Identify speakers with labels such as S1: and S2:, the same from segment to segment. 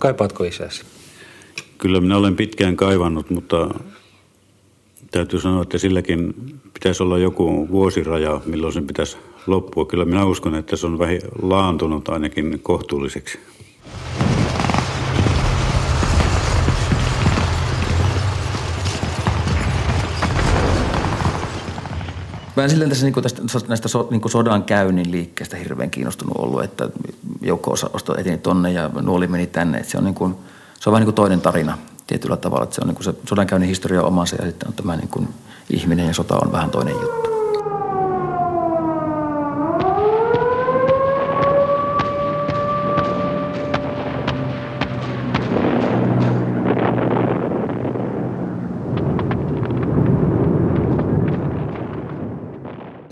S1: Kaipaatko isäsi?
S2: Kyllä minä olen pitkään kaivannut, mutta täytyy sanoa, että silläkin pitäisi olla joku vuosiraja, milloin sen pitäisi loppua. Kyllä minä uskon, että se on vähän laantunut ainakin kohtuulliseksi.
S1: Mä en silleen tässä niin tästä, näistä so, niin sodan käynnin liikkeestä hirveän kiinnostunut ollut, että joukko osto eteni tonne ja nuoli meni tänne. Että se on, niin kuin, se on vähän niin toinen tarina tietyllä tavalla. Että se on niin kuin se sodankäynnin historia omansa ja sitten on tämä niin kuin ihminen ja sota on vähän toinen juttu.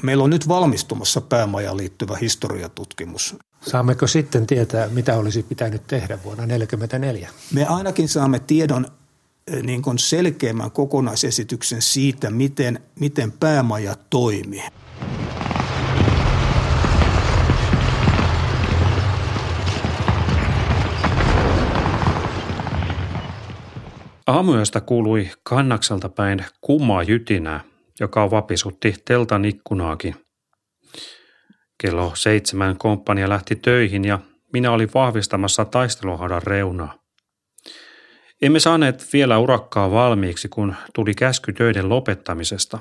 S3: Meillä on nyt valmistumassa päämajaan liittyvä historiatutkimus.
S4: Saammeko sitten tietää, mitä olisi pitänyt tehdä vuonna 1944?
S3: Me ainakin saamme tiedon eh, niin kuin selkeämmän kokonaisesityksen siitä, miten, miten päämaja toimii.
S5: Aamuyöstä kuului kannakselta päin kummaa jytinää, joka vapisutti teltan ikkunaakin. Kello seitsemän komppania lähti töihin ja minä olin vahvistamassa taisteluhaudan reunaa. Emme saaneet vielä urakkaa valmiiksi, kun tuli käsky töiden lopettamisesta.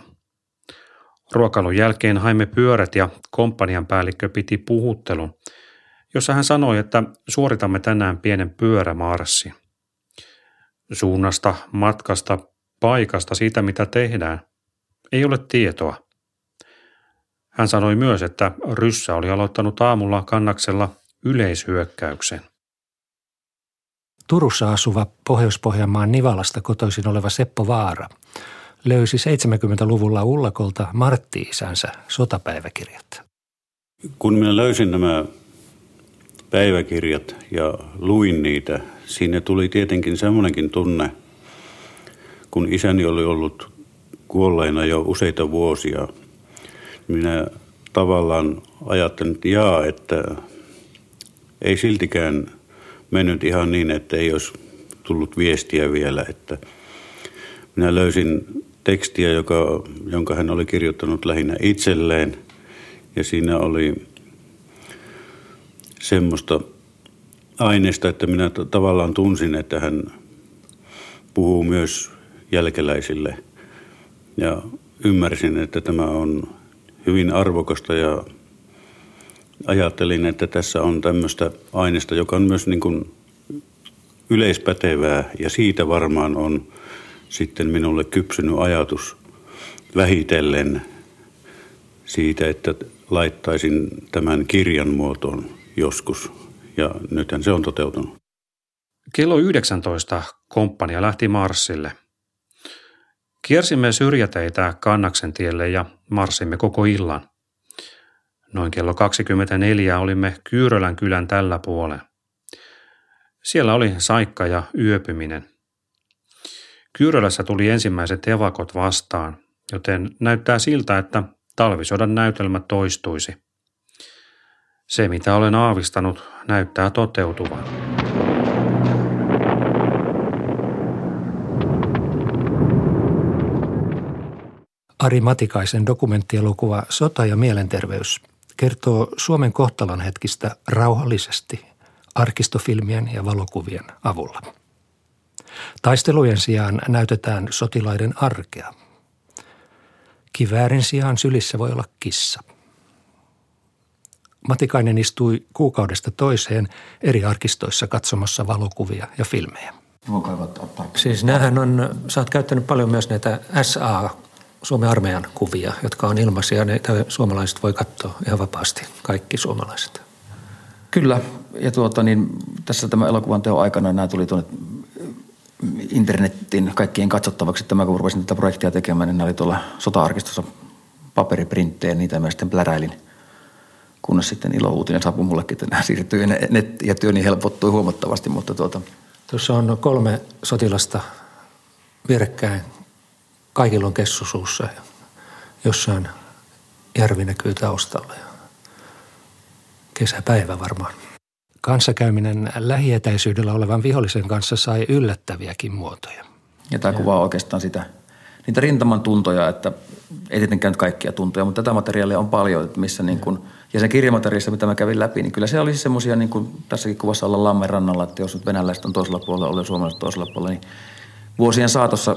S5: Ruokalun jälkeen haimme pyörät ja komppanian päällikkö piti puhuttelun, jossa hän sanoi, että suoritamme tänään pienen pyörämarssin. Suunnasta, matkasta, paikasta, siitä mitä tehdään. Ei ole tietoa. Hän sanoi myös, että Ryssä oli aloittanut aamulla kannaksella yleishyökkäyksen.
S4: Turussa asuva Pohjois-Pohjanmaan Nivalasta kotoisin oleva Seppo Vaara löysi 70-luvulla Ullakolta Martti-isänsä sotapäiväkirjat.
S2: Kun minä löysin nämä päiväkirjat ja luin niitä, siinä tuli tietenkin semmoinenkin tunne, kun isäni oli ollut kuolleena jo useita vuosia. Minä tavallaan ajattelin, että jaa, että ei siltikään mennyt ihan niin, että ei olisi tullut viestiä vielä. Että minä löysin tekstiä, joka, jonka hän oli kirjoittanut lähinnä itselleen. Ja siinä oli semmoista aineesta, että minä tavallaan tunsin, että hän puhuu myös jälkeläisille – ja ymmärsin, että tämä on hyvin arvokasta ja ajattelin, että tässä on tämmöistä aineesta, joka on myös niin kuin yleispätevää ja siitä varmaan on sitten minulle kypsynyt ajatus vähitellen siitä, että laittaisin tämän kirjan muotoon joskus ja nythän se on toteutunut.
S5: Kello 19 komppania lähti Marsille – Kiersimme syrjäteitä Kannaksen tielle ja marssimme koko illan. Noin kello 24 olimme Kyyrölän kylän tällä puolen. Siellä oli saikka ja yöpyminen. Kyyrölässä tuli ensimmäiset evakot vastaan, joten näyttää siltä, että talvisodan näytelmä toistuisi. Se, mitä olen aavistanut, näyttää toteutuvan.
S4: Ari Matikaisen dokumenttielokuva Sota ja mielenterveys kertoo Suomen kohtalon hetkistä rauhallisesti arkistofilmien ja valokuvien avulla. Taistelujen sijaan näytetään sotilaiden arkea. Kiväärin sijaan sylissä voi olla kissa. Matikainen istui kuukaudesta toiseen eri arkistoissa katsomassa valokuvia ja filmejä.
S6: Siis näähän on, sä oot käyttänyt paljon myös näitä SA Suomen armeijan kuvia, jotka on ilmaisia. Ne suomalaiset voi katsoa ihan vapaasti, kaikki suomalaiset.
S1: Kyllä, ja tuota, niin, tässä tämä elokuvan teon aikana nämä tuli tuonne internetin kaikkien katsottavaksi. Tämä kun rupesin tätä projektia tekemään, niin nämä oli tuolla sota-arkistossa paperiprinttejä, niitä mä sitten pläräilin. Kunnes sitten ilo-uutinen saapui mullekin, että nämä siirtyi net- ja työni helpottui huomattavasti, mutta tuota...
S6: Tuossa on kolme sotilasta vierekkäin Kaikilla on kessusuussa ja jossain järvi näkyy taustalla ja kesäpäivä varmaan.
S4: Kanssakäyminen lähietäisyydellä olevan vihollisen kanssa sai yllättäviäkin muotoja.
S1: Ja tämä kuvaa oikeastaan sitä, niitä rintaman tuntoja, että ei tietenkään nyt kaikkia tuntoja, mutta tätä materiaalia on paljon, missä niin kuin, ja sen kirjamateriaalissa, mitä mä kävin läpi, niin kyllä se olisi semmoisia, niin kuin tässäkin kuvassa olla Lammen rannalla, että jos nyt venäläiset on toisella puolella, olen suomalaiset toisella puolella, niin vuosien saatossa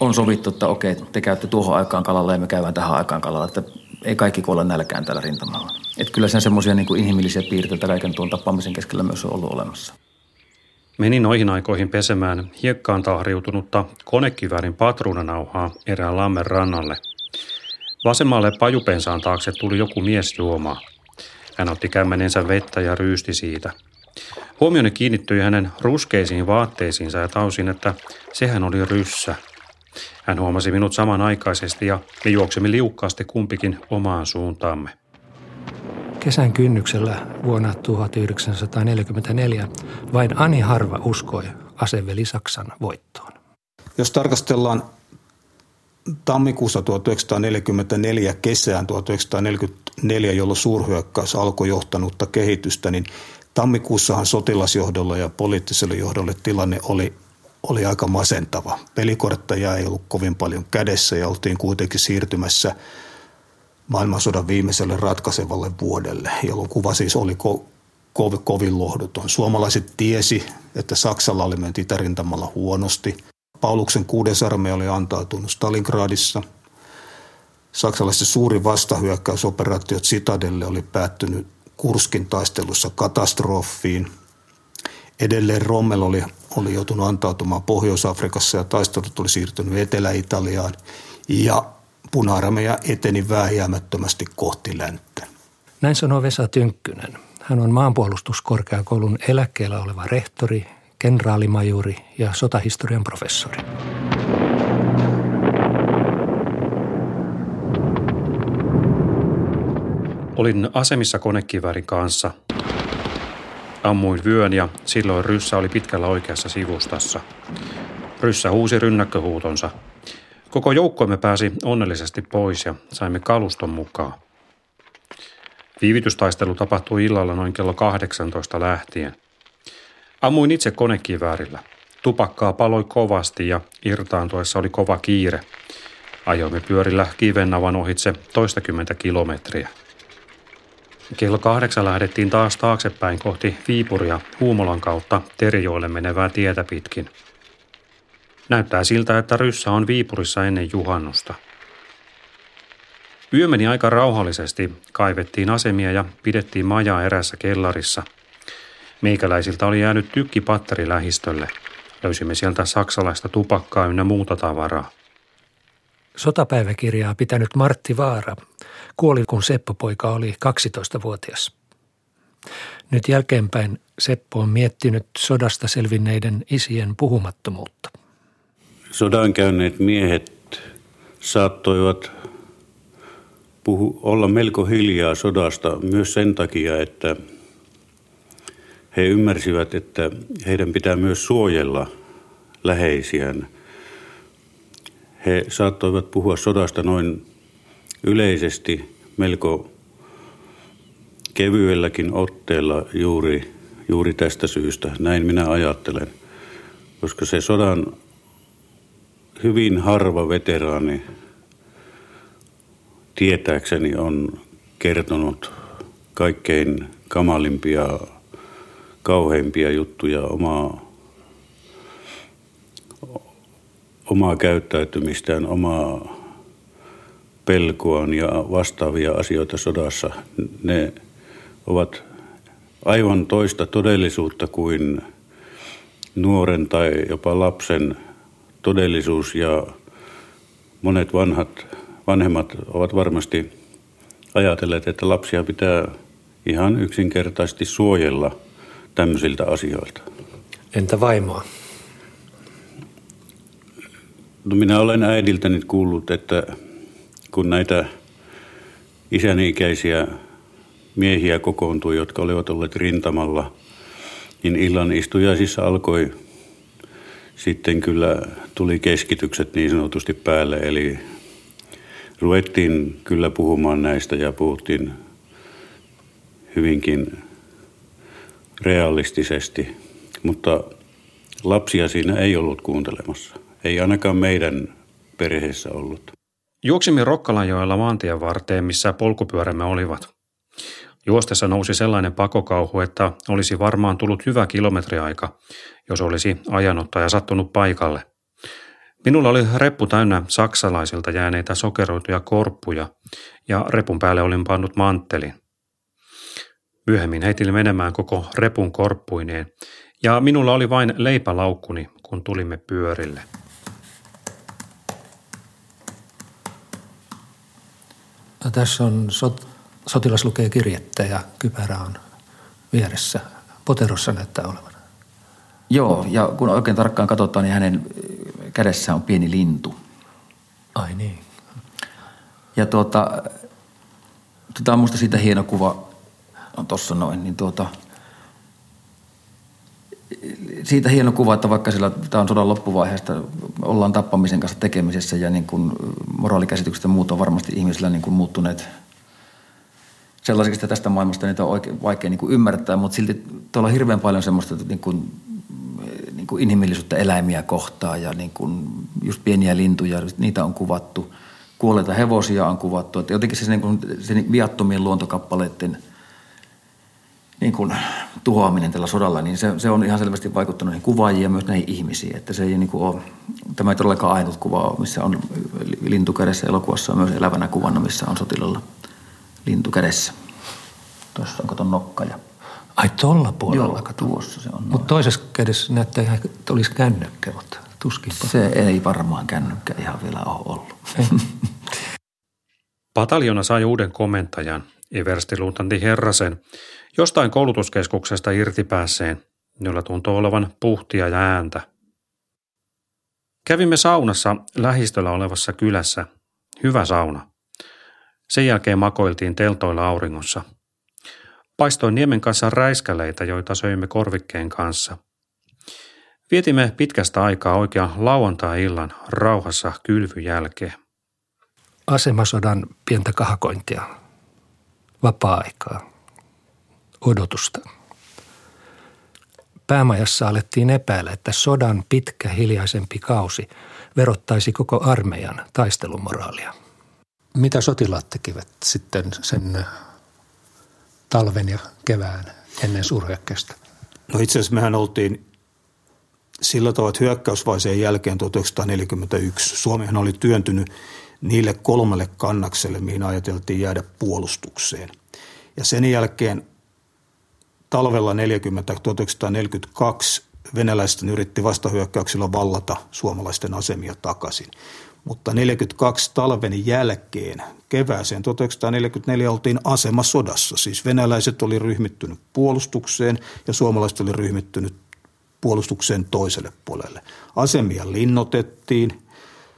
S1: on sovittu, että okei, te käytte tuohon aikaan kalalla ja me käydään tähän aikaan kalalla, että ei kaikki kuolla nälkään täällä rintamalla. Että kyllä sen semmoisia niin inhimillisiä piirteitä kaiken tuon tappamisen keskellä myös on ollut olemassa.
S5: Meni noihin aikoihin pesemään hiekkaan tahriutunutta konekiväärin patruunanauhaa erään lammen rannalle. Vasemmalle pajupensaan taakse tuli joku mies juomaan. Hän otti kämmenensä vettä ja ryysti siitä. Huomioni kiinnittyi hänen ruskeisiin vaatteisiinsa ja tausin, että sehän oli ryssä. Hän huomasi minut samanaikaisesti ja me juoksemme liukkaasti kumpikin omaan suuntaamme.
S4: Kesän kynnyksellä vuonna 1944 vain Ani Harva uskoi aseveli Saksan voittoon.
S3: Jos tarkastellaan tammikuussa 1944 kesään 1944, jolloin suurhyökkäys alkoi johtanutta kehitystä, niin tammikuussahan sotilasjohdolla ja poliittiselle johdolle tilanne oli, oli aika masentava. Pelikortteja ei ollut kovin paljon kädessä ja oltiin kuitenkin siirtymässä – maailmansodan viimeiselle ratkaisevalle vuodelle, jolloin kuva siis oli ko- ko- kovin lohduton. Suomalaiset tiesi, että Saksalla oli mennyt itärintamalla huonosti. Pauluksen kuudes armeija oli antautunut Stalingradissa. Saksalaisten suuri vastahyökkäysoperaatio Citadelle oli päättynyt Kurskin taistelussa katastrofiin. Edelleen Rommel oli, oli joutunut antautumaan Pohjois-Afrikassa ja taistelut oli siirtynyt Etelä-Italiaan. Ja puna eteni vääjäämättömästi kohti länttä.
S4: Näin sanoo Vesa Tynkkynen. Hän on maanpuolustuskorkeakoulun eläkkeellä oleva rehtori, kenraalimajuri ja sotahistorian professori.
S5: Olin asemissa konekiväärin kanssa. Ammuin vyön ja silloin ryssä oli pitkällä oikeassa sivustassa. Ryssä huusi rynnäkköhuutonsa – Koko joukkoimme pääsi onnellisesti pois ja saimme kaluston mukaan. Viivitystaistelu tapahtui illalla noin kello 18 lähtien. Ammuin itse konekiväärillä. Tupakkaa paloi kovasti ja irtaantuessa oli kova kiire. Ajoimme pyörillä kivennavan ohitse toistakymmentä kilometriä. Kello kahdeksan lähdettiin taas taaksepäin kohti Viipuria Huumolan kautta Terijoille menevää tietä pitkin – Näyttää siltä, että ryssä on Viipurissa ennen juhannusta. Yö meni aika rauhallisesti, kaivettiin asemia ja pidettiin majaa erässä kellarissa. Meikäläisiltä oli jäänyt tykkipatteri lähistölle. Löysimme sieltä saksalaista tupakkaa ynnä muuta tavaraa.
S4: Sotapäiväkirjaa pitänyt Martti Vaara kuoli, kun Seppo-poika oli 12-vuotias. Nyt jälkeenpäin Seppo on miettinyt sodasta selvinneiden isien puhumattomuutta
S2: sodan käyneet miehet saattoivat puhu, olla melko hiljaa sodasta myös sen takia, että he ymmärsivät, että heidän pitää myös suojella läheisiään. He saattoivat puhua sodasta noin yleisesti melko kevyelläkin otteella juuri, juuri tästä syystä. Näin minä ajattelen, koska se sodan hyvin harva veteraani tietääkseni on kertonut kaikkein kamalimpia, kauheimpia juttuja omaa, omaa käyttäytymistään, omaa pelkoaan ja vastaavia asioita sodassa. Ne ovat aivan toista todellisuutta kuin nuoren tai jopa lapsen – todellisuus ja monet vanhat, vanhemmat ovat varmasti ajatelleet, että lapsia pitää ihan yksinkertaisesti suojella tämmöisiltä asioilta.
S6: Entä vaimoa?
S2: No minä olen äidiltäni kuullut, että kun näitä isäni-ikäisiä miehiä kokoontui, jotka olivat olleet rintamalla, niin illan istujaisissa alkoi sitten kyllä tuli keskitykset niin sanotusti päälle, eli ruvettiin kyllä puhumaan näistä ja puhuttiin hyvinkin realistisesti, mutta lapsia siinä ei ollut kuuntelemassa. Ei ainakaan meidän perheessä ollut.
S5: Juoksimme Rokkalanjoella maantien varteen, missä polkupyörämme olivat. Juostessa nousi sellainen pakokauhu, että olisi varmaan tullut hyvä kilometriaika, jos olisi ajanut tai sattunut paikalle. Minulla oli reppu täynnä saksalaisilta jääneitä sokeroituja korppuja ja repun päälle olin pannut manttelin. Myöhemmin heitin menemään koko repun korppuineen ja minulla oli vain leipälaukkuni, kun tulimme pyörille.
S6: No, tässä on sot, sotilas lukee kirjettä ja kypärä on vieressä. Poterossa näyttää olevan.
S1: Joo, ja kun oikein tarkkaan katsotaan, niin hänen kädessä on pieni lintu.
S6: Ai niin.
S1: Ja tuota, tämä on musta siitä hieno kuva, on tossa noin, niin tuota, siitä hieno kuva, että vaikka sillä, tämä on sodan loppuvaiheesta, ollaan tappamisen kanssa tekemisessä ja niin kuin moraalikäsitykset ja muut on varmasti ihmisillä niin kuin muuttuneet sellaisiksi, että tästä maailmasta niitä on oikein, vaikea niin kuin ymmärtää, mutta silti tuolla on hirveän paljon semmoista niin kuin, niin kuin inhimillisyyttä eläimiä kohtaa ja niin kuin just pieniä lintuja, niitä on kuvattu. Kuolleita hevosia on kuvattu. Että jotenkin se, niin kuin, se viattomien luontokappaleiden – niin kuin tuhoaminen tällä sodalla, niin se, se on ihan selvästi vaikuttanut näihin kuvaajia ja myös näihin ihmisiin. Että se ei niin kuin ole, tämä ei todellakaan ainut kuva missä on lintu kädessä. Elokuvassa on myös elävänä kuvana, missä on sotilalla lintu kädessä. Tuossa on kato nokka ja
S6: Ai tuolla puolella?
S1: Joo, tuossa se on.
S6: Mutta toisessa kädessä näyttää ihan, että olisi kännykkä, mutta tuskinpa.
S1: Se ei varmaan kännykkä ihan vielä ole ollut.
S5: Pataljona sai uuden komentajan, Eversti-luutanti Herrasen, jostain koulutuskeskuksesta irtipäässeen, jolla tuntui olevan puhtia ja ääntä. Kävimme saunassa lähistöllä olevassa kylässä. Hyvä sauna. Sen jälkeen makoiltiin teltoilla auringossa. Paistoin Niemen kanssa räiskäleitä, joita söimme korvikkeen kanssa. Vietimme pitkästä aikaa oikea lauantai-illan rauhassa kylvyn jälkeen.
S6: Asemasodan pientä kahakointia. Vapaa-aikaa odotusta. Päämajassa alettiin epäillä, että sodan pitkä hiljaisempi kausi verottaisi koko armeijan taistelumoraalia. Mitä sotilaat tekivät sitten sen talven ja kevään ennen suurhyökkäystä?
S3: No itse asiassa mehän oltiin sillä tavalla, että hyökkäysvaiseen jälkeen 1941 Suomihan oli työntynyt niille kolmelle kannakselle, mihin ajateltiin jäädä puolustukseen. Ja sen jälkeen talvella 40, 1942 venäläisten yritti vastahyökkäyksillä vallata suomalaisten asemia takaisin. Mutta 42 talven jälkeen kevääseen 1944 oltiin asemasodassa. Siis venäläiset oli ryhmittynyt puolustukseen ja suomalaiset oli ryhmittynyt puolustukseen toiselle puolelle. Asemia linnotettiin,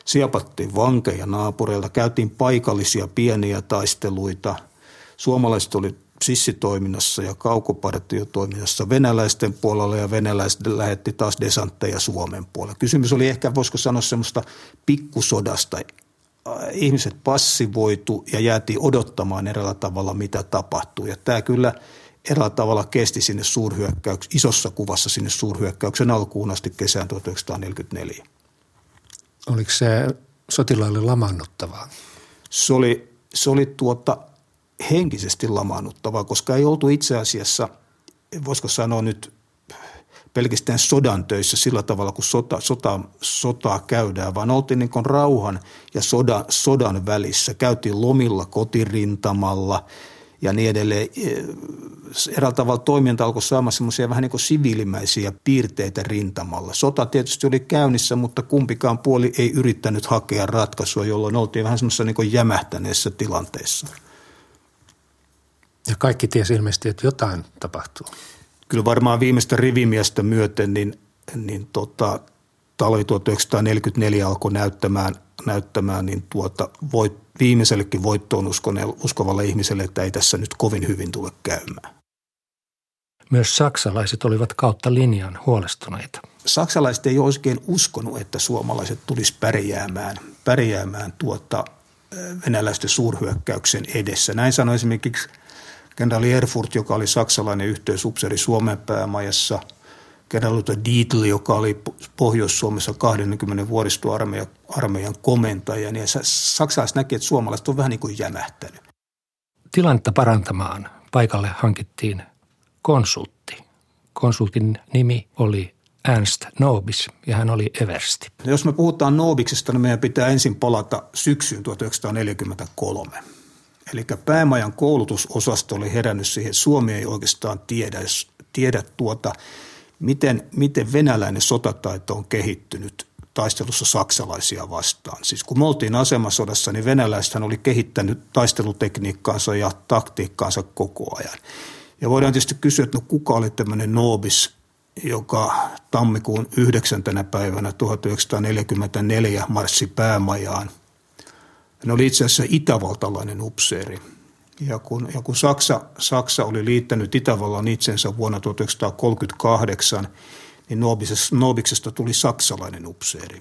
S3: siapattiin vankeja naapureilta, käytiin paikallisia pieniä taisteluita. Suomalaiset oli sissitoiminnassa ja kaukopartiotoiminnassa venäläisten puolella ja venäläiset lähetti taas desantteja Suomen puolella. Kysymys oli ehkä, voisiko sanoa semmoista pikkusodasta. Ihmiset passivoitu ja jäätiin odottamaan eräällä tavalla, mitä tapahtuu. Ja tämä kyllä eräällä tavalla kesti sinne suurhyökkäyks, isossa kuvassa sinne suurhyökkäyksen alkuun asti kesään 1944.
S6: Oliko se sotilaille lamaannuttavaa?
S3: Se oli, se oli tuota, henkisesti lamaannuttavaa, koska ei oltu itse asiassa, voisiko sanoa nyt pelkästään sodan töissä sillä tavalla, kun sota, sota, sotaa käydään, vaan oltiin niin kuin rauhan ja sodan, sodan välissä. Käytiin lomilla kotirintamalla ja niin edelleen. Eräällä tavalla toiminta alkoi saamaan semmoisia vähän niin kuin siviilimäisiä piirteitä rintamalla. Sota tietysti oli käynnissä, mutta kumpikaan puoli ei yrittänyt hakea ratkaisua, jolloin oltiin vähän semmoisessa niin jämähtäneessä tilanteessa.
S6: Ja kaikki tiesi ilmeisesti, että jotain tapahtuu.
S3: Kyllä varmaan viimeistä rivimiestä myöten, niin, niin tota, talvi 1944 alkoi näyttämään, näyttämään niin tuota, voit, viimeisellekin voittoon uskovalle ihmiselle, että ei tässä nyt kovin hyvin tule käymään.
S6: Myös saksalaiset olivat kautta linjan huolestuneita.
S3: Saksalaiset ei oikein uskonut, että suomalaiset tulisi pärjäämään, pärjäämään tuota venäläisten suurhyökkäyksen edessä. Näin sanoi esimerkiksi kenraali Erfurt, joka oli saksalainen yhteysupseeri Suomen päämajassa, kenraali Dietl, joka oli Pohjois-Suomessa 20 vuoristoarmeijan armeijan komentaja, niin saksalaiset näki, että suomalaiset on vähän niin kuin jämähtänyt.
S4: Tilannetta parantamaan paikalle hankittiin konsultti. Konsultin nimi oli Ernst Nobis ja hän oli Eversti.
S3: Jos me puhutaan Nobiksesta, niin meidän pitää ensin palata syksyyn 1943. Eli päämajan koulutusosasto oli herännyt siihen. Suomi ei oikeastaan tiedä, tiedä tuota, miten, miten venäläinen sotataito on kehittynyt taistelussa saksalaisia vastaan. Siis kun me oltiin asemasodassa, niin venäläisethän oli kehittänyt taistelutekniikkaansa ja taktiikkaansa koko ajan. Ja voidaan tietysti kysyä, että no kuka oli tämmöinen Nobis, joka tammikuun 9. päivänä 1944 marssi päämajaan. Hän oli itse asiassa itävaltalainen upseeri. Ja kun, ja kun Saksa, Saksa oli liittänyt Itävallan itsensä vuonna 1938, niin Nobiksesta, Nobiksesta tuli saksalainen upseeri.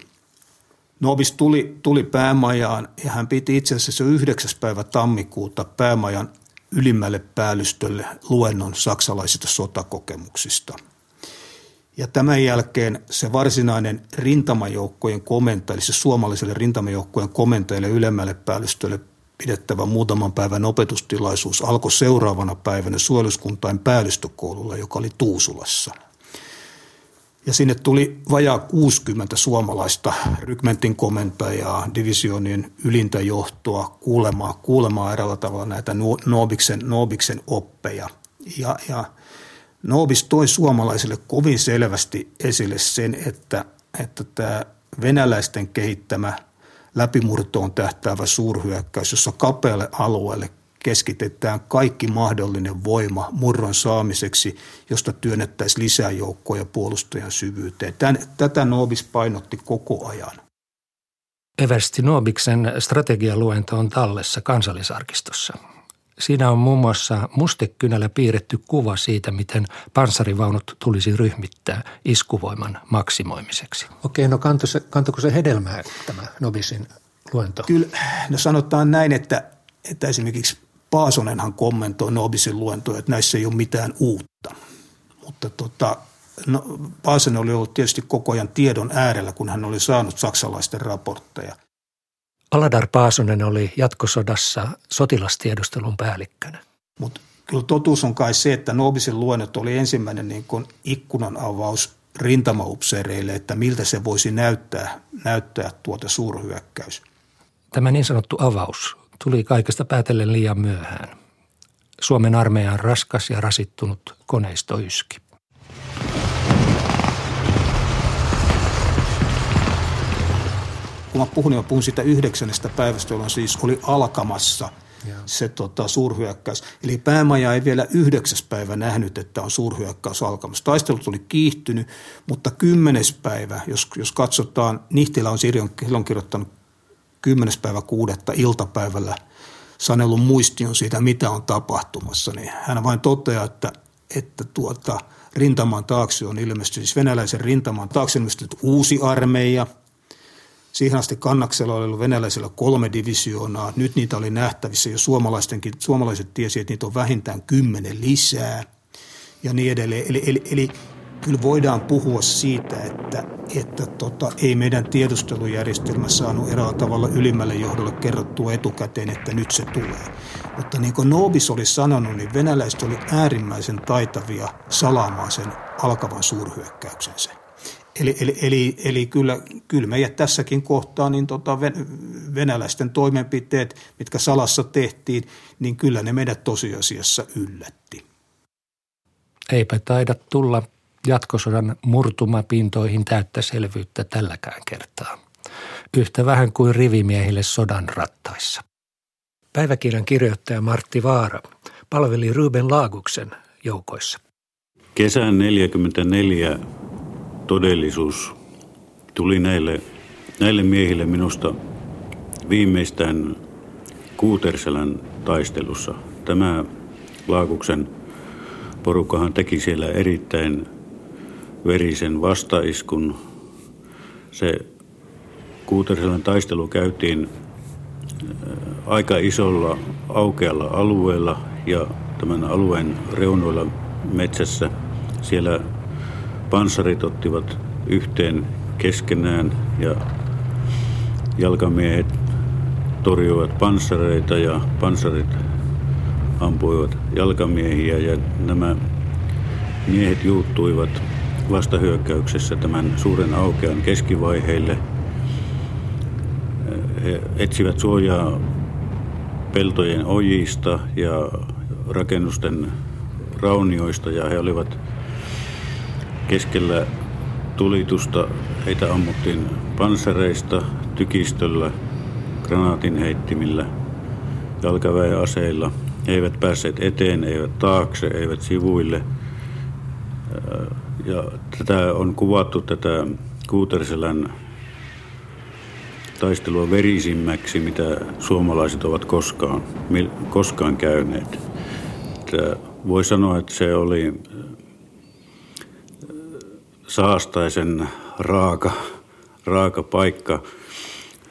S3: Nobis tuli, tuli päämajaan ja hän piti itse asiassa 9. päivä tammikuuta päämajan ylimmälle päällystölle luennon saksalaisista sotakokemuksista. Ja tämän jälkeen se varsinainen rintamajoukkojen komentaja, eli se suomalaiselle rintamajoukkojen komentajalle ylemmälle päällystölle pidettävä muutaman päivän opetustilaisuus alkoi seuraavana päivänä suojeluskuntain päällystökoululla, joka oli Tuusulassa. Ja sinne tuli vajaa 60 suomalaista rykmentin komentajaa, divisioonien ylintä johtoa kuulemaan, kuulemaan eräällä tavalla näitä Noobiksen, Noobiksen oppeja. Ja, ja Nobis toi suomalaisille kovin selvästi esille sen, että, että tämä venäläisten kehittämä läpimurtoon tähtäävä suurhyökkäys, jossa kapealle alueelle keskitetään kaikki mahdollinen voima murron saamiseksi, josta työnnettäisiin lisää joukkoja puolustajan syvyyteen. Tän, tätä Nobis painotti koko ajan.
S4: Eversti Nobiksen strategialuento on tallessa kansallisarkistossa. Siinä on muun muassa mustekynällä piirretty kuva siitä, miten panssarivaunut tulisi ryhmittää iskuvoiman maksimoimiseksi.
S6: Okei, no kanto se, kantoiko se hedelmää tämä Nobisin luento?
S3: Kyllä, no sanotaan näin, että, että esimerkiksi Paasonenhan kommentoi Nobisin luentoja, että näissä ei ole mitään uutta. Mutta tota, no, Paasonen oli ollut tietysti koko ajan tiedon äärellä, kun hän oli saanut saksalaisten raportteja.
S4: Aladar Paasonen oli jatkosodassa sotilastiedustelun päällikkönä.
S3: Mutta kyllä totuus on kai se, että Nobisin luennot oli ensimmäinen niin kuin ikkunan avaus rintamaupseereille, että miltä se voisi näyttää, näyttää tuota suurhyökkäys.
S4: Tämä niin sanottu avaus tuli kaikesta päätellen liian myöhään. Suomen armeijan raskas ja rasittunut koneisto yski.
S3: Kun mä puhun, mä puhun siitä yhdeksännestä päivästä, jolloin siis oli alkamassa se tota, suurhyökkäys. Eli päämaja ei vielä yhdeksäs päivä nähnyt, että on suurhyökkäys alkamassa. Taistelut oli kiihtynyt, mutta kymmenes päivä, jos, jos katsotaan, Nihtilä on silloin kirjoittanut 10. päivä kuudetta iltapäivällä sanellun muistion siitä, mitä on tapahtumassa, niin hän vain toteaa, että, että tuota, rintaman taakse on ilmestynyt, siis venäläisen rintaman taakse ilmestynyt uusi armeija. Siihen asti kannaksella oli ollut venäläisillä kolme divisioonaa. Nyt niitä oli nähtävissä jo suomalaistenkin, suomalaiset tiesi, että niitä on vähintään kymmenen lisää ja niin edelleen. Eli, eli, eli kyllä voidaan puhua siitä, että, että tota, ei meidän tiedustelujärjestelmä saanut eräällä tavalla ylimmälle johdolle kerrottua etukäteen, että nyt se tulee. Mutta niin kuin Nobis oli sanonut, niin venäläiset oli äärimmäisen taitavia salaamaan sen alkavan suurhyökkäyksensä. Eli, eli, eli, eli kyllä, kyllä meidät tässäkin kohtaa niin tota venäläisten toimenpiteet, mitkä salassa tehtiin, niin kyllä ne meidät tosiasiassa yllätti.
S4: Eipä taida tulla jatkosodan murtumapintoihin täyttä selvyyttä tälläkään kertaa. Yhtä vähän kuin rivimiehille sodan rattaissa. Päiväkirjan kirjoittaja Martti Vaara palveli Ruben Laaguksen joukoissa.
S2: Kesän 44 todellisuus tuli näille, näille miehille minusta viimeistään Kuuterselän taistelussa. Tämä Laakuksen porukkahan teki siellä erittäin verisen vastaiskun. Se Kuuterselän taistelu käytiin äh, aika isolla aukealla alueella ja tämän alueen reunoilla metsässä. Siellä pansarit ottivat yhteen keskenään ja jalkamiehet torjuivat pansareita ja pansarit ampuivat jalkamiehiä ja nämä miehet juuttuivat vastahyökkäyksessä tämän suuren aukean keskivaiheille. He etsivät suojaa peltojen ojista ja rakennusten raunioista ja he olivat keskellä tulitusta. Heitä ammuttiin pansareista, tykistöllä, granaatinheittimillä, jalkaväeaseilla. He eivät päässeet eteen, eivät taakse, eivät sivuille. Ja tätä on kuvattu tätä Kuuterselän taistelua verisimmäksi, mitä suomalaiset ovat koskaan, koskaan käyneet. Voi sanoa, että se oli saastaisen raaka, raaka paikka,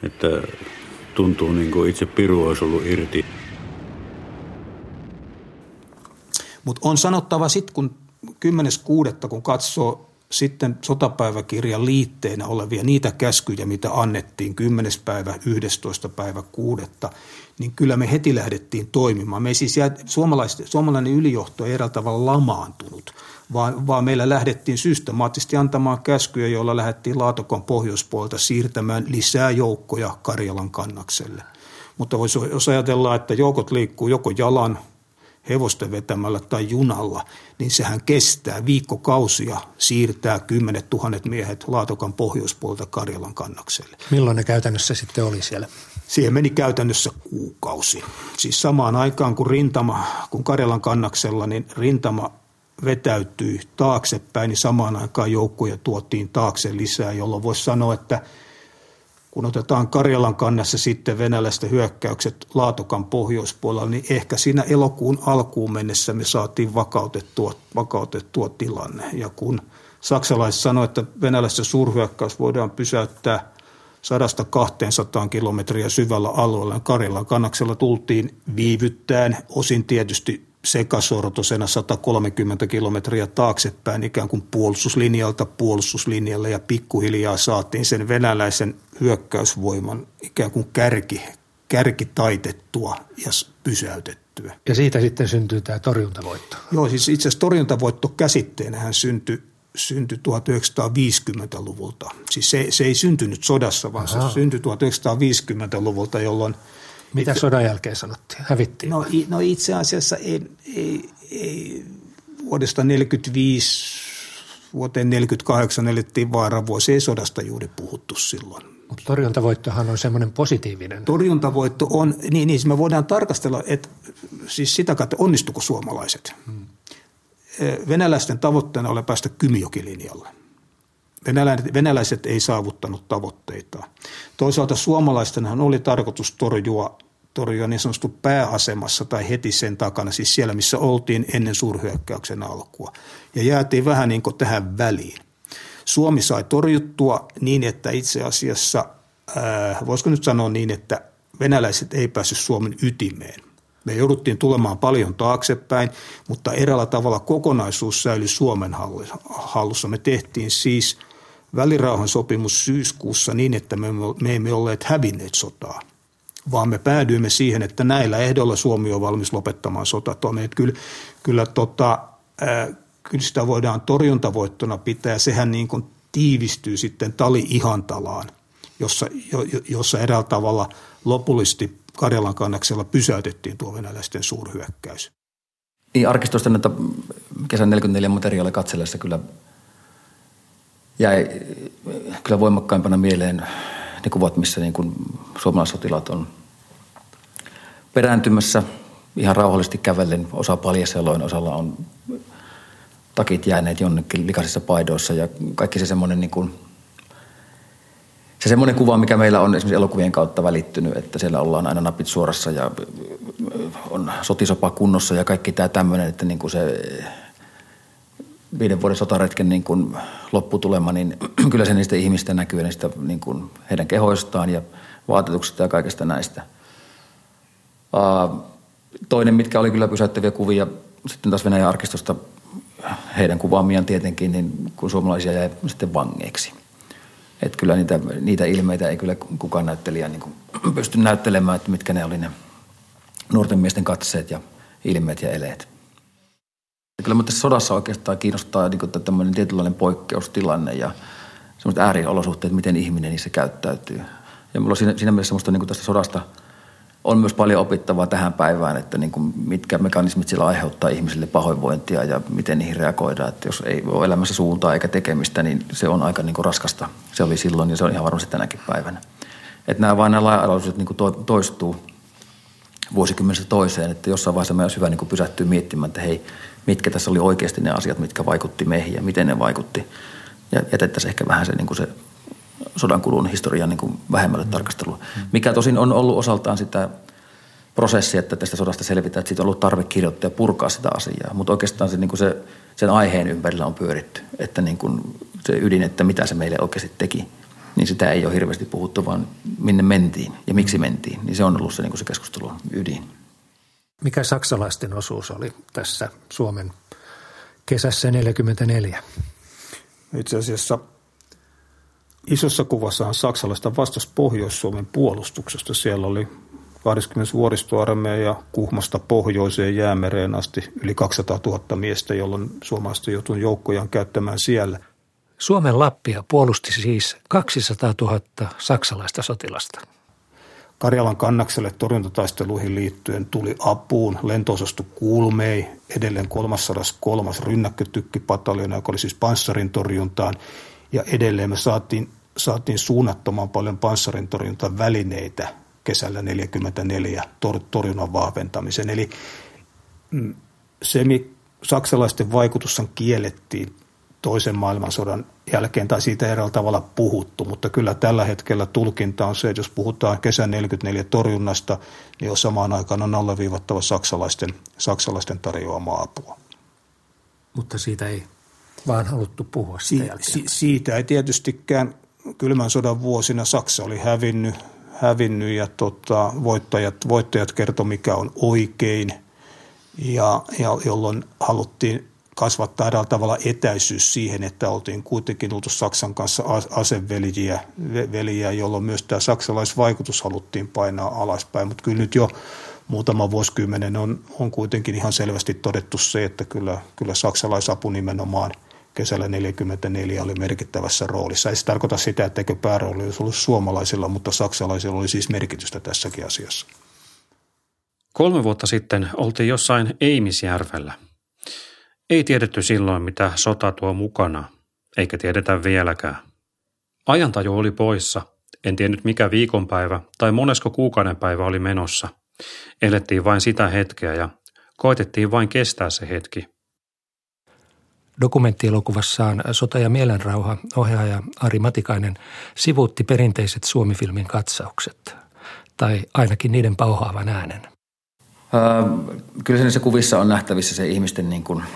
S2: että tuntuu niin kuin itse piru olisi ollut irti.
S3: Mutta on sanottava sitten, kun 10.6. kun katsoo sitten sotapäiväkirjan liitteenä olevia niitä käskyjä, mitä annettiin 10. päivä, 11. päivä, 6. niin kyllä me heti lähdettiin toimimaan. Me siis jää, suomalainen ylijohto ei eräällä tavalla lamaantunut, vaan, vaan meillä lähdettiin systemaattisesti antamaan käskyjä, joilla lähdettiin Laatokon pohjoispuolta siirtämään lisää joukkoja Karjalan kannakselle. Mutta voisi, jos ajatellaan, että joukot liikkuu joko jalan, hevosten vetämällä tai junalla, niin sehän kestää viikkokausia siirtää kymmenet tuhannet miehet Laatokan pohjoispuolta Karjalan kannakselle.
S6: Milloin ne käytännössä sitten oli siellä?
S3: Siihen meni käytännössä kuukausi. Siis samaan aikaan kun rintama, kun Karjalan kannaksella, niin rintama vetäytyi taaksepäin, niin samaan aikaan joukkoja tuotiin taakse lisää, jolloin voisi sanoa, että – kun otetaan Karjalan kannassa sitten venäläisten hyökkäykset Laatokan pohjoispuolella, niin ehkä siinä elokuun alkuun mennessä me saatiin vakautettua, vakautettua tilanne. Ja kun saksalaiset sanoivat, että venäläisten suurhyökkäys voidaan pysäyttää 100-200 kilometriä syvällä alueella, niin Karjalan kannaksella tultiin viivyttäen, osin tietysti sekasortosena 130 kilometriä taaksepäin ikään kuin puolustuslinjalta puolustuslinjalle ja pikkuhiljaa saatiin sen venäläisen hyökkäysvoiman ikään kuin kärki, kärki taitettua ja pysäytettyä.
S6: Ja siitä sitten syntyy tämä torjuntavoitto.
S3: Joo, siis itse asiassa torjuntavoitto käsitteenähän syntyi syntyi 1950-luvulta. Siis se, se ei syntynyt sodassa, vaan Aha. se syntyi 1950-luvulta, jolloin –
S6: mitä sodan jälkeen sanottiin? Hävittiin?
S3: No, no itse asiassa ei, ei, ei vuodesta 1945 vuoteen 1948 elettiin vaaravuosi, ei sodasta juuri puhuttu silloin.
S6: Mutta torjuntavoittohan on semmoinen positiivinen.
S3: Torjuntavoitto on, niin, niin me voidaan tarkastella, että siis sitä kautta onnistuko suomalaiset. Hmm. Venäläisten tavoitteena oli päästä Kymjokilinjalle. Venäläiset ei saavuttanut tavoitteita. Toisaalta suomalaistenhan oli tarkoitus torjua, torjua niin sanotusti pääasemassa tai heti sen takana, siis siellä missä oltiin ennen suurhyökkäyksen alkua. Ja jäätiin vähän niin kuin tähän väliin. Suomi sai torjuttua niin, että itse asiassa, äh, voisiko nyt sanoa niin, että venäläiset ei päässyt Suomen ytimeen. Me jouduttiin tulemaan paljon taaksepäin, mutta eräällä tavalla kokonaisuus säilyi Suomen hallussa. Me tehtiin siis – välirauhan sopimus syyskuussa niin, että me, me emme olleet hävinneet sotaa, vaan me päädyimme siihen, että näillä ehdoilla Suomi on valmis lopettamaan sotatoimia. Kyllä, kyllä, tota, kyllä sitä voidaan torjuntavoittona pitää. Sehän niin kuin tiivistyy sitten tali-ihantalaan, jossa, jo, jossa eräällä tavalla lopullisesti Karjalan kannaksella pysäytettiin tuo venäläisten suurhyökkäys.
S1: Niin arkistosta näitä kesän 44 materiaalia katsellessa kyllä – jäi kyllä voimakkaimpana mieleen ne kuvat, missä niin kuin suomalaissotilaat on perääntymässä ihan rauhallisesti kävellen. Osa paljaseloin, osalla on takit jääneet jonnekin likaisissa paidoissa ja kaikki se semmoinen niin kuin, se semmoinen kuva, mikä meillä on esimerkiksi elokuvien kautta välittynyt, että siellä ollaan aina napit suorassa ja on sotisopa kunnossa ja kaikki tämä tämmöinen, että niin kuin se viiden vuoden sotaretken niin kuin lopputulema, niin kyllä se niistä ihmistä näkyy niistä niin kuin heidän kehoistaan ja vaatetuksista ja kaikesta näistä. Toinen, mitkä oli kyllä pysäyttäviä kuvia, sitten taas Venäjän arkistosta heidän kuvaamiaan tietenkin, niin kun suomalaisia jäi sitten vangeiksi. Että kyllä niitä, niitä ilmeitä ei kyllä kukaan näyttelijä niin kuin pysty näyttelemään, että mitkä ne oli ne nuorten miesten katseet ja ilmeet ja eleet. Ja kyllä tässä sodassa oikeastaan kiinnostaa niin kuin tämmöinen tietynlainen poikkeustilanne ja semmoiset ääriolosuhteet, miten ihminen niissä käyttäytyy. Ja mulla on siinä, siinä mielessä semmoista niin kuin tästä sodasta on myös paljon opittavaa tähän päivään, että niin kuin mitkä mekanismit sillä aiheuttaa ihmisille pahoinvointia ja miten niihin reagoidaan. Että jos ei ole elämässä suuntaa eikä tekemistä, niin se on aika niin kuin raskasta. Se oli silloin ja se on ihan varmasti tänäkin päivänä. Että nämä vain nämä laajalaisuudet niin toistuu vuosikymmenestä toiseen, että jossain vaiheessa meidän olisi hyvä niin kuin pysähtyä miettimään, että hei, mitkä tässä oli oikeasti ne asiat, mitkä vaikutti meihin ja miten ne vaikutti. Ja jätettäisiin ehkä vähän se, niin kuin se sodan kulun historian niin kuin vähemmälle mm. tarkastelua. Mikä tosin on ollut osaltaan sitä prosessia, että tästä sodasta selvitään, että siitä on ollut tarve kirjoittaa ja purkaa sitä asiaa. Mutta oikeastaan se, niin kuin se, sen aiheen ympärillä on pyöritty, että niin kuin se ydin, että mitä se meille oikeasti teki, niin sitä ei ole hirveästi puhuttu, vaan minne mentiin ja miksi mentiin. Niin se on ollut se, niin kuin se keskustelun ydin.
S6: Mikä saksalaisten osuus oli tässä Suomen kesässä 44?
S3: Itse asiassa isossa kuvassahan saksalaista vastasi Pohjois-Suomen puolustuksesta. Siellä oli 20 vuoristoarmeija ja Kuhmasta pohjoiseen jäämereen asti yli 200 000 miestä, jolloin suomalaiset joutui joukkojaan käyttämään siellä.
S6: Suomen Lappia puolusti siis 200 000 saksalaista sotilasta.
S3: Karjalan kannakselle torjuntataisteluihin liittyen tuli apuun lentoosasto Kulmei, edelleen 303. rynnäkkötykkipataljoona, joka oli siis panssarin torjuntaan. Ja edelleen me saatiin, saatiin suunnattoman paljon panssarin välineitä kesällä 1944 tor, torjunnan vahventamisen. Eli mm, se, saksalaisten vaikutus kiellettiin toisen maailmansodan jälkeen tai siitä eräällä tavalla puhuttu, mutta kyllä tällä hetkellä tulkinta on se, että jos puhutaan kesän 44 torjunnasta, niin jo samaan aikaan on alleviivattava saksalaisten, saksalaisten tarjoamaa apua.
S6: Mutta siitä ei vaan haluttu puhua si-
S3: si- Siitä ei tietystikään kylmän sodan vuosina Saksa oli hävinnyt, hävinnyt ja tota, voittajat, voittajat kertoi mikä on oikein ja, ja jolloin haluttiin kasvattaa eräällä tavalla etäisyys siihen, että oltiin kuitenkin oltu Saksan kanssa asevelijiä, veliä, jolloin myös tämä saksalaisvaikutus haluttiin painaa alaspäin. Mutta kyllä nyt jo muutama vuosikymmenen on, on kuitenkin ihan selvästi todettu se, että kyllä, kyllä saksalaisapu nimenomaan kesällä 1944 oli merkittävässä roolissa. Ei se tarkoita sitä, etteikö päärooli olisi ollut suomalaisilla, mutta saksalaisilla oli siis merkitystä tässäkin asiassa.
S5: Kolme vuotta sitten oltiin jossain Eimisjärvellä – ei tiedetty silloin, mitä sota tuo mukana, eikä tiedetä vieläkään. Ajantaju oli poissa. En tiennyt mikä viikonpäivä tai monesko kuukauden päivä oli menossa. Elettiin vain sitä hetkeä ja koitettiin vain kestää se hetki.
S6: Dokumenttielokuvassaan Sota ja mielenrauha ohjaaja Ari Matikainen sivuutti perinteiset Suomifilmin katsaukset, tai ainakin niiden pauhaavan äänen.
S1: Öö, kyllä se kuvissa on nähtävissä se ihmisten niin kuin –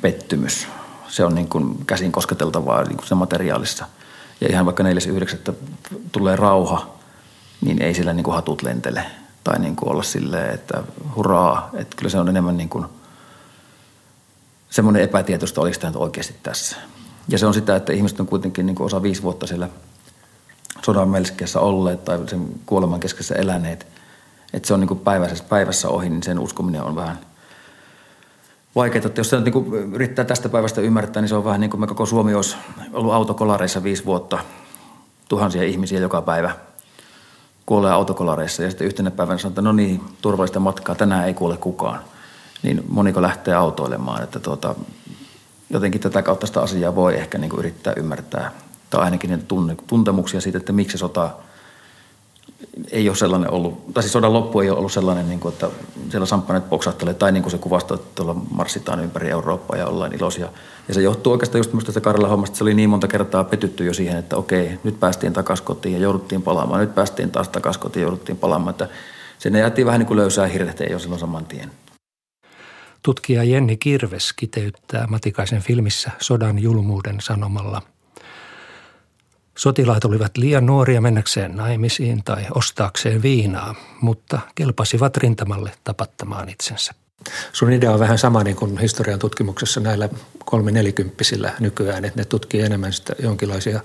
S1: pettymys. Se on niin kuin käsin kosketeltavaa niin kuin se materiaalissa. Ja ihan vaikka 4.9. tulee rauha, niin ei sillä niin kuin hatut lentele. Tai niin kuin olla silleen, että hurraa. Että kyllä se on enemmän niin kuin semmoinen epätietoista, oliko tämä oikeasti tässä. Ja se on sitä, että ihmiset on kuitenkin niin kuin osa viisi vuotta siellä sodan melskeissä olleet tai sen kuoleman keskessä eläneet. Että se on niin kuin päivässä, päivässä ohi, niin sen uskominen on vähän – vaikeaa. Että jos se niin yrittää tästä päivästä ymmärtää, niin se on vähän niin kuin me koko Suomi olisi ollut autokolareissa viisi vuotta. Tuhansia ihmisiä joka päivä kuolee autokolareissa ja sitten yhtenä päivänä sanotaan, että no niin, turvallista matkaa, tänään ei kuole kukaan. Niin moniko lähtee autoilemaan, että tuota, jotenkin tätä kautta sitä asiaa voi ehkä niin kuin yrittää ymmärtää. Tai ainakin niitä tuntemuksia siitä, että miksi sota ei ole sellainen ollut, tai siis sodan loppu ei ole ollut sellainen, niin kuin, että siellä samppaneet poksahtelee, tai niin kuin se kuvastaa, että tuolla marssitaan ympäri Eurooppaa ja ollaan iloisia. Ja se johtuu oikeastaan just tästä Karjalan hommasta, se oli niin monta kertaa petytty jo siihen, että okei, nyt päästiin takaisin kotiin ja jouduttiin palaamaan, nyt päästiin taas takaisin kotiin ja jouduttiin palaamaan, että sinne jäätiin vähän niin kuin löysää hirveä jo silloin saman tien.
S6: Tutkija Jenni Kirves kiteyttää Matikaisen filmissä sodan julmuuden sanomalla – Sotilaat olivat liian nuoria mennäkseen naimisiin tai ostaakseen viinaa, mutta kelpasivat rintamalle tapattamaan itsensä. Sun idea on vähän sama niin kuin historian tutkimuksessa näillä kolme nelikymppisillä nykyään, että ne tutkii enemmän sitä jonkinlaisia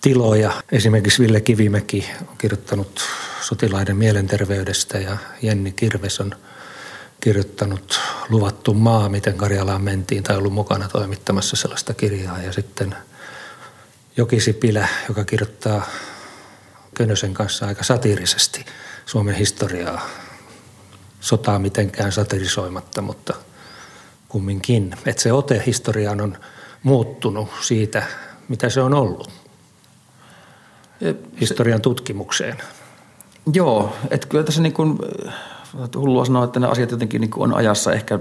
S6: tiloja. Esimerkiksi Ville Kivimäki on kirjoittanut sotilaiden mielenterveydestä ja Jenni Kirves on kirjoittanut Luvattu maa, miten Karjalaan mentiin tai ollut mukana toimittamassa sellaista kirjaa. Ja sitten Joki Sipilä, joka kirjoittaa Könösen kanssa aika satiirisesti Suomen historiaa sotaa mitenkään satirisoimatta, mutta kumminkin. Että se ote historiaan on muuttunut siitä, mitä se on ollut historian tutkimukseen.
S1: Joo, että kyllä tässä niin kuin, hullua sanoa, että ne asiat jotenkin niin on ajassa, ehkä,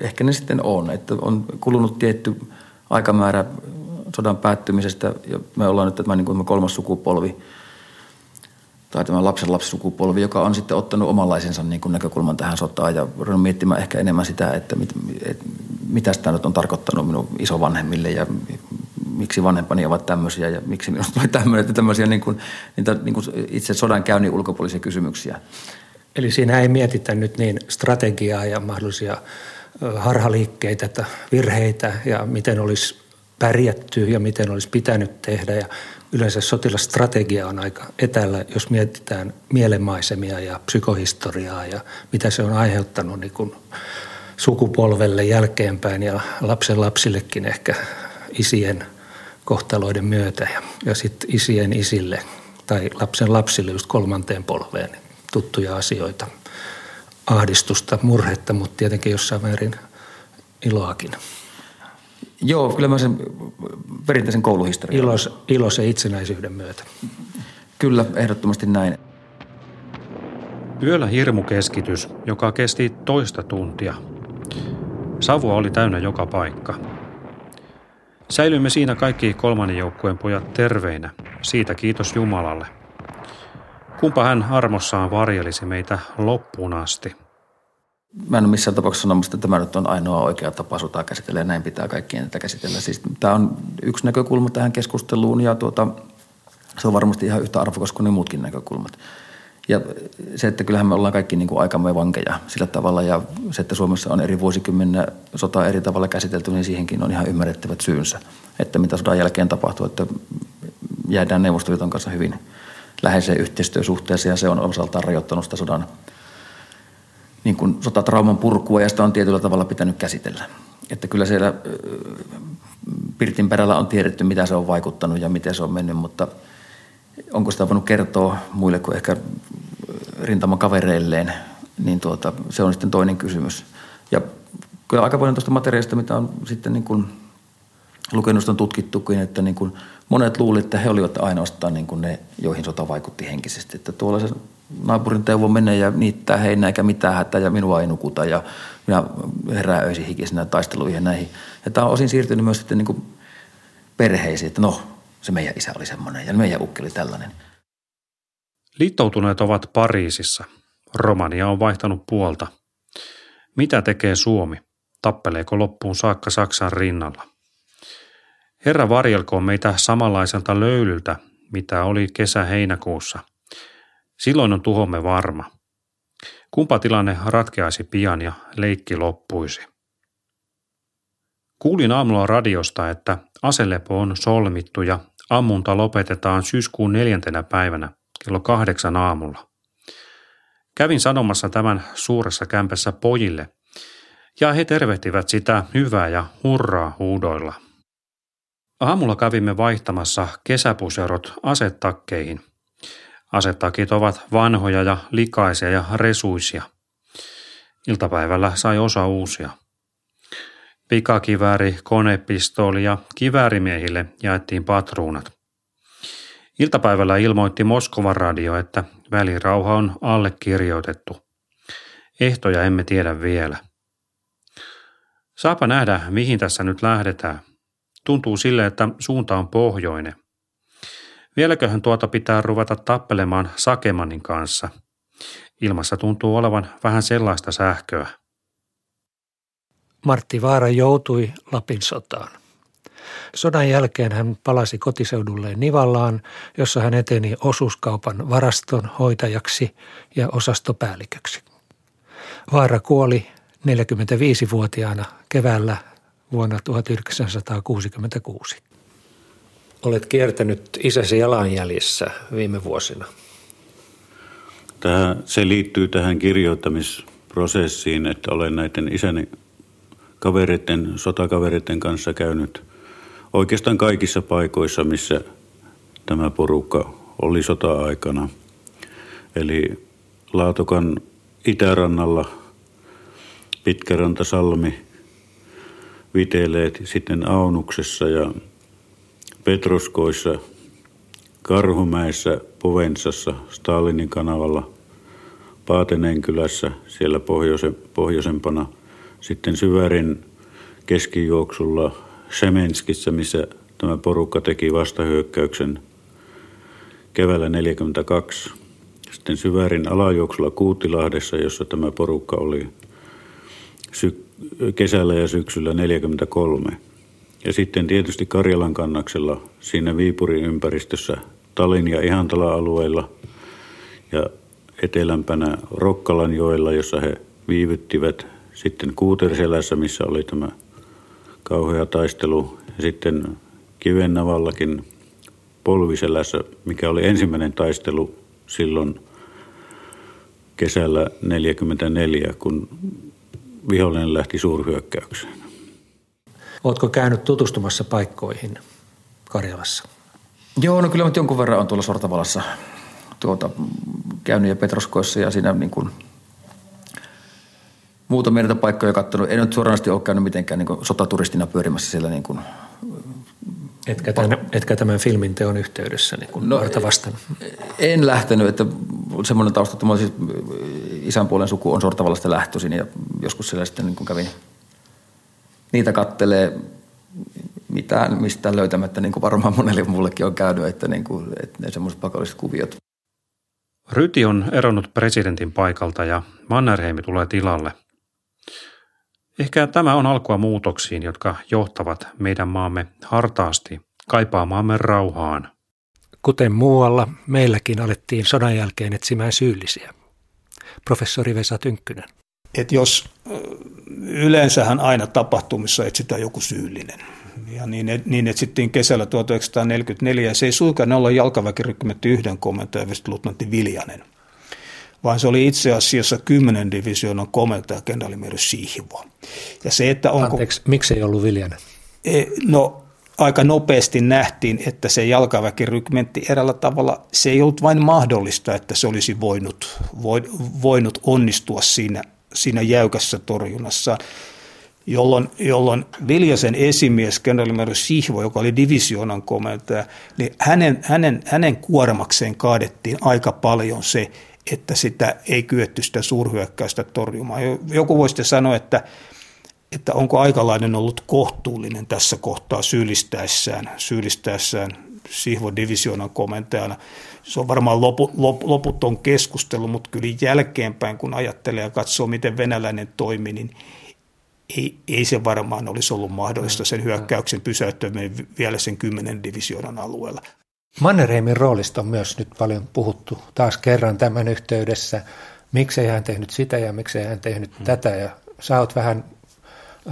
S1: ehkä ne sitten on. Että on kulunut tietty aikamäärä sodan päättymisestä ja me ollaan nyt tämä, niin kuin kolmas sukupolvi – tai tämä lapsen lapsisukupolvi, joka on sitten ottanut omanlaisensa niin kuin näkökulman tähän sotaan ja ruvennut miettimään ehkä enemmän sitä, että mit, et, mitä tämä nyt on tarkoittanut minun isovanhemmille ja miksi vanhempani ovat tämmöisiä ja miksi minusta tuli tämmöinen, että tämmöisiä niin kuin, niitä niin kuin itse sodan käynnin ulkopuolisia kysymyksiä.
S6: Eli siinä ei mietitä nyt niin strategiaa ja mahdollisia harhaliikkeitä, että virheitä ja miten olisi pärjätty ja miten olisi pitänyt tehdä ja yleensä sotilastrategia on aika etäällä, jos mietitään mielenmaisemia ja psykohistoriaa ja mitä se on aiheuttanut niin kuin sukupolvelle jälkeenpäin ja lapsen lapsillekin ehkä isien kohtaloiden myötä ja, ja sitten isien isille tai lapsen lapsille just kolmanteen polveen tuttuja asioita, ahdistusta, murhetta, mutta tietenkin jossain määrin iloakin.
S1: Joo, kyllä mä sen perinteisen kouluhistorian.
S6: Ilos, ilos ja itsenäisyyden myötä.
S1: Kyllä, ehdottomasti näin.
S5: Yöllä hirmukeskitys, joka kesti toista tuntia. Savua oli täynnä joka paikka. Säilyimme siinä kaikki kolmannen joukkueen pojat terveinä. Siitä kiitos Jumalalle. Kumpa hän armossaan varjelisi meitä loppuun asti –
S1: Mä en ole missään tapauksessa sanomassa, että tämä nyt on ainoa oikea tapa sotaa käsitellä ja näin pitää kaikkien tätä käsitellä. Siis tämä on yksi näkökulma tähän keskusteluun ja tuota, se on varmasti ihan yhtä arvokas kuin ne muutkin näkökulmat. Ja se, että kyllähän me ollaan kaikki niin kuin aikamme vankeja sillä tavalla ja se, että Suomessa on eri vuosikymmenen sota eri tavalla käsitelty, niin siihenkin on ihan ymmärrettävät syynsä. Että mitä sodan jälkeen tapahtuu, että jäädään Neuvostoliiton kanssa hyvin läheiseen yhteistyösuhteeseen ja se on osaltaan rajoittanut sitä sodan niin kuin sotatrauman purkua ja sitä on tietyllä tavalla pitänyt käsitellä. Että kyllä siellä Pirtin perällä on tiedetty, mitä se on vaikuttanut ja miten se on mennyt, mutta onko sitä voinut kertoa muille kuin ehkä rintamakavereilleen, niin tuota, se on sitten toinen kysymys. Ja kyllä aika paljon tuosta materiaalista, mitä on sitten niin kuin lukenut, on tutkittukin, että niin kuin monet luulivat, että he olivat ainoastaan niin kuin ne, joihin sota vaikutti henkisesti. Että tuolla se naapurin Teuvo menee ja niittää heinä eikä mitään hätää ja minua ei nukuta ja minä herään öisin hikisenä taisteluihin ja näihin. Ja tämä on osin siirtynyt myös sitten niin perheisiin, että no se meidän isä oli semmoinen ja meidän ukki oli tällainen.
S5: Liittoutuneet ovat Pariisissa. Romania on vaihtanut puolta. Mitä tekee Suomi? Tappeleeko loppuun saakka Saksan rinnalla? Herra varjelkoon meitä samanlaiselta löylyltä, mitä oli kesä-heinäkuussa – Silloin on tuhomme varma. Kumpa tilanne ratkeaisi pian ja leikki loppuisi. Kuulin aamulla radiosta, että aselepo on solmittu ja ammunta lopetetaan syyskuun neljäntenä päivänä kello kahdeksan aamulla. Kävin sanomassa tämän suuressa kämpässä pojille, ja he tervehtivät sitä hyvää ja hurraa huudoilla. Aamulla kävimme vaihtamassa kesäpuserot asetakkeihin – Asetakit ovat vanhoja ja likaisia ja resuisia. Iltapäivällä sai osa uusia. Pikakivääri, konepistooli ja kiväärimiehille jaettiin patruunat. Iltapäivällä ilmoitti Moskovan radio, että välirauha on allekirjoitettu. Ehtoja emme tiedä vielä. Saapa nähdä, mihin tässä nyt lähdetään. Tuntuu sille, että suunta on pohjoinen – Vieläköhän tuota pitää ruveta tappelemaan Sakemanin kanssa. Ilmassa tuntuu olevan vähän sellaista sähköä.
S6: Martti Vaara joutui Lapin sotaan.
S4: Sodan jälkeen hän palasi kotiseudulleen Nivallaan, jossa hän eteni osuuskaupan varaston hoitajaksi ja osastopäälliköksi. Vaara kuoli 45-vuotiaana keväällä vuonna 1966.
S6: Olet kiertänyt isäsi jalanjäljissä viime vuosina.
S2: Tämä, se liittyy tähän kirjoittamisprosessiin, että olen näiden isäni kavereiden, sotakavereiden kanssa käynyt oikeastaan kaikissa paikoissa, missä tämä porukka oli sota-aikana. Eli Laatokan itärannalla, Pitkäranta, Salmi, Viteleet, sitten Aunuksessa ja Petroskoissa, Karhumäessä, Povensassa, Stalinin kanavalla, Paatenenkylässä, siellä pohjoisen, pohjoisempana, sitten Syvärin keskijuoksulla Semenskissä, missä tämä porukka teki vastahyökkäyksen keväällä 42. Sitten Syvärin alajuoksulla Kuutilahdessa, jossa tämä porukka oli sy- kesällä ja syksyllä 43. Ja sitten tietysti Karjalan kannaksella siinä Viipurin ympäristössä Talin ja Ihantala-alueilla ja etelämpänä Rokkalan joilla, jossa he viivyttivät. Sitten Kuuterselässä, missä oli tämä kauhea taistelu. Ja sitten Kivennavallakin Polviselässä, mikä oli ensimmäinen taistelu silloin kesällä 1944, kun vihollinen lähti suurhyökkäykseen.
S6: Oletko käynyt tutustumassa paikkoihin Karjalassa?
S1: Joo, no kyllä nyt jonkun verran on tuolla Sortavalassa tuota, käynyt ja Petroskoissa ja siinä niin kuin muutamia näitä paikkoja katsonut. En nyt suoranaisesti ole käynyt mitenkään niin kuin sotaturistina pyörimässä siellä niin kuin
S6: Etkä tämän, etkä tämän filmin teon yhteydessä niin kuin no, vastaan?
S1: En lähtenyt, että semmoinen tausta, että siis isän puolen suku on Sortavallasta lähtöisin ja joskus siellä sitten niin kuin kävin niitä kattelee mitään mistään löytämättä, niin kuin varmaan monelle mullekin on käynyt, että, niin kuin, että ne semmoiset pakolliset kuviot.
S5: Ryti on eronnut presidentin paikalta ja Mannerheimi tulee tilalle. Ehkä tämä on alkua muutoksiin, jotka johtavat meidän maamme hartaasti kaipaamaan rauhaan.
S6: Kuten muualla, meilläkin alettiin sodan jälkeen etsimään syyllisiä. Professori Vesa Tynkkynen.
S3: Et jos yleensähän aina tapahtumissa etsitään joku syyllinen. Ja niin, niin etsittiin kesällä 1944, ja se ei suinkaan olla jalkaväkirykmentti yhden komentaja, luutnantti Viljanen, vaan se oli itse asiassa 10 divisioonan komentaja kenraalimeeri Sihvo.
S6: Ja se, että onko... Anteeksi, miksi ei ollut Viljanen?
S3: E, no aika nopeasti nähtiin, että se jalkaväkirykmentti erällä tavalla, se ei ollut vain mahdollista, että se olisi voinut, voinut onnistua siinä, siinä jäykässä torjunnassa jolloin, jolloin Viljasen esimies, kenraalimäärä Sihvo, joka oli divisioonan komentaja, niin hänen, hänen, hänen kuormakseen kaadettiin aika paljon se, että sitä ei kyetty sitä suurhyökkäystä torjumaan. Joku voisi sanoa, että, että onko aikalainen ollut kohtuullinen tässä kohtaa syyllistäessään, syyllistäessään Sihvo divisioonan komentajana. Se on varmaan lopu, lop, loputon keskustelu, mutta kyllä jälkeenpäin, kun ajattelee ja katsoo, miten venäläinen toimi, niin ei, ei se varmaan olisi ollut mahdollista sen hyökkäyksen pysäyttäminen vielä sen kymmenen divisioonan alueella.
S6: Mannerheimin roolista on myös nyt paljon puhuttu taas kerran tämän yhteydessä. Miksei hän tehnyt sitä ja miksei hän tehnyt hmm. tätä. Ja sä oot vähän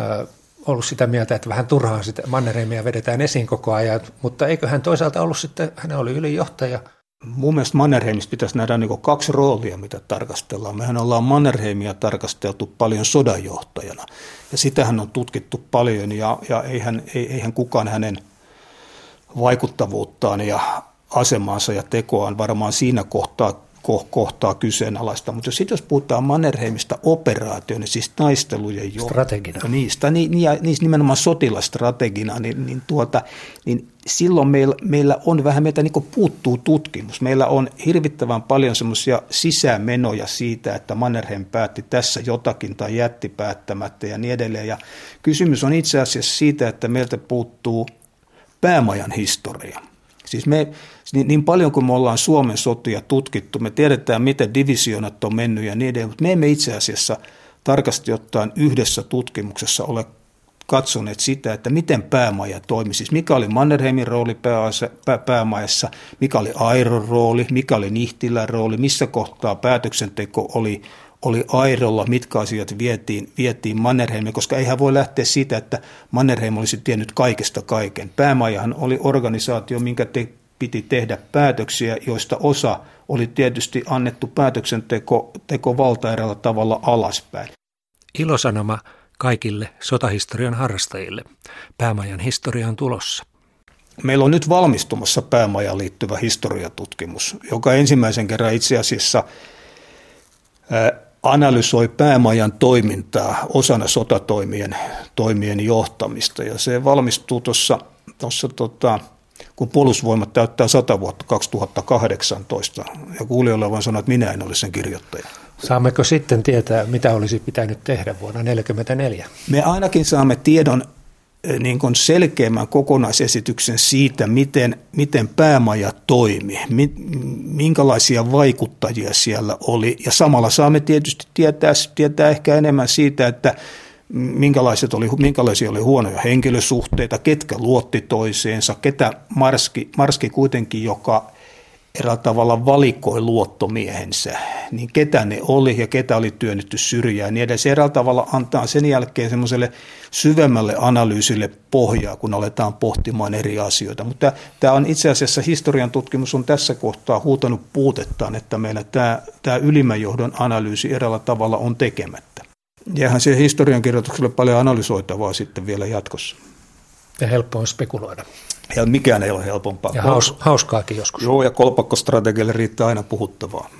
S6: äh, ollut sitä mieltä, että vähän turhaan sitä Mannerheimia vedetään esiin koko ajan, mutta eikö hän toisaalta ollut sitten, hän oli ylijohtaja –
S3: Mun mielestä Mannerheimista pitäisi nähdä niin kaksi roolia, mitä tarkastellaan. Mehän ollaan Mannerheimia tarkasteltu paljon sodanjohtajana, ja sitähän on tutkittu paljon, ja, ja eihän, eihän kukaan hänen vaikuttavuuttaan ja asemaansa ja tekoaan varmaan siinä kohtaa kohtaa kyseenalaista. Mutta sitten jos puhutaan Mannerheimista operaatioon, niin siis taistelujen
S6: jo, strategina.
S3: Niistä, niin, niin, ja, niin nimenomaan sotilastrategina, niin, niin, tuota, niin silloin meillä, meillä on vähän, meiltä niin puuttuu tutkimus. Meillä on hirvittävän paljon semmoisia sisämenoja siitä, että Mannerheim päätti tässä jotakin tai jätti päättämättä ja niin edelleen. Ja kysymys on itse asiassa siitä, että meiltä puuttuu päämajan historia. Siis me, niin, niin paljon kuin me ollaan Suomen sotia tutkittu, me tiedetään, miten divisioonat on mennyt ja niin edelleen, mutta me emme itse asiassa tarkasti ottaen yhdessä tutkimuksessa ole katsoneet sitä, että miten päämaja toimi. Siis mikä oli Mannerheimin rooli pääasa, pää, päämajassa, mikä oli Airon rooli, mikä oli Nihtilän rooli, missä kohtaa päätöksenteko oli, oli Airolla, mitkä asiat vietiin, vietiin Mannerheimiin, koska eihän voi lähteä siitä, että Mannerheim olisi tiennyt kaikesta kaiken. Päämajahan oli organisaatio, minkä te, piti tehdä päätöksiä, joista osa oli tietysti annettu päätöksenteko teko valtaerällä tavalla alaspäin.
S4: Ilosanoma kaikille sotahistorian harrastajille. Päämajan historia on tulossa.
S3: Meillä on nyt valmistumassa päämajaan liittyvä historiatutkimus, joka ensimmäisen kerran itse asiassa analysoi päämajan toimintaa osana sotatoimien toimien johtamista. Ja se valmistuu tuossa, tuossa tota, kun puolustusvoimat täyttää 100 vuotta 2018. Ja kuulijoille vaan sanoa, että minä en ole sen kirjoittaja.
S6: Saammeko sitten tietää, mitä olisi pitänyt tehdä vuonna 1944?
S3: Me ainakin saamme tiedon niin kuin selkeämmän kokonaisesityksen siitä, miten, miten päämaja toimi, minkälaisia vaikuttajia siellä oli. Ja samalla saamme tietysti tietää, tietää ehkä enemmän siitä, että minkälaiset oli, minkälaisia oli huonoja henkilösuhteita, ketkä luotti toiseensa, ketä Marski, Marski kuitenkin, joka eräällä tavalla valikoi luottomiehensä, niin ketä ne oli ja ketä oli työnnetty syrjään, niin edes eräällä tavalla antaa sen jälkeen semmoiselle syvemmälle analyysille pohjaa, kun aletaan pohtimaan eri asioita. Mutta tämä on itse asiassa historian tutkimus on tässä kohtaa huutanut puutettaan, että meillä tämä, tämä ylimmän johdon analyysi eräällä tavalla on tekemättä. Jäähän siihen historiankirjoitukselle paljon analysoitavaa sitten vielä jatkossa.
S6: Ja helppo on spekuloida.
S3: Ja mikään ei ole helpompaa.
S6: Ja haus, hauskaakin joskus.
S3: Joo, ja kolpakkostrategialle riittää aina puhuttavaa.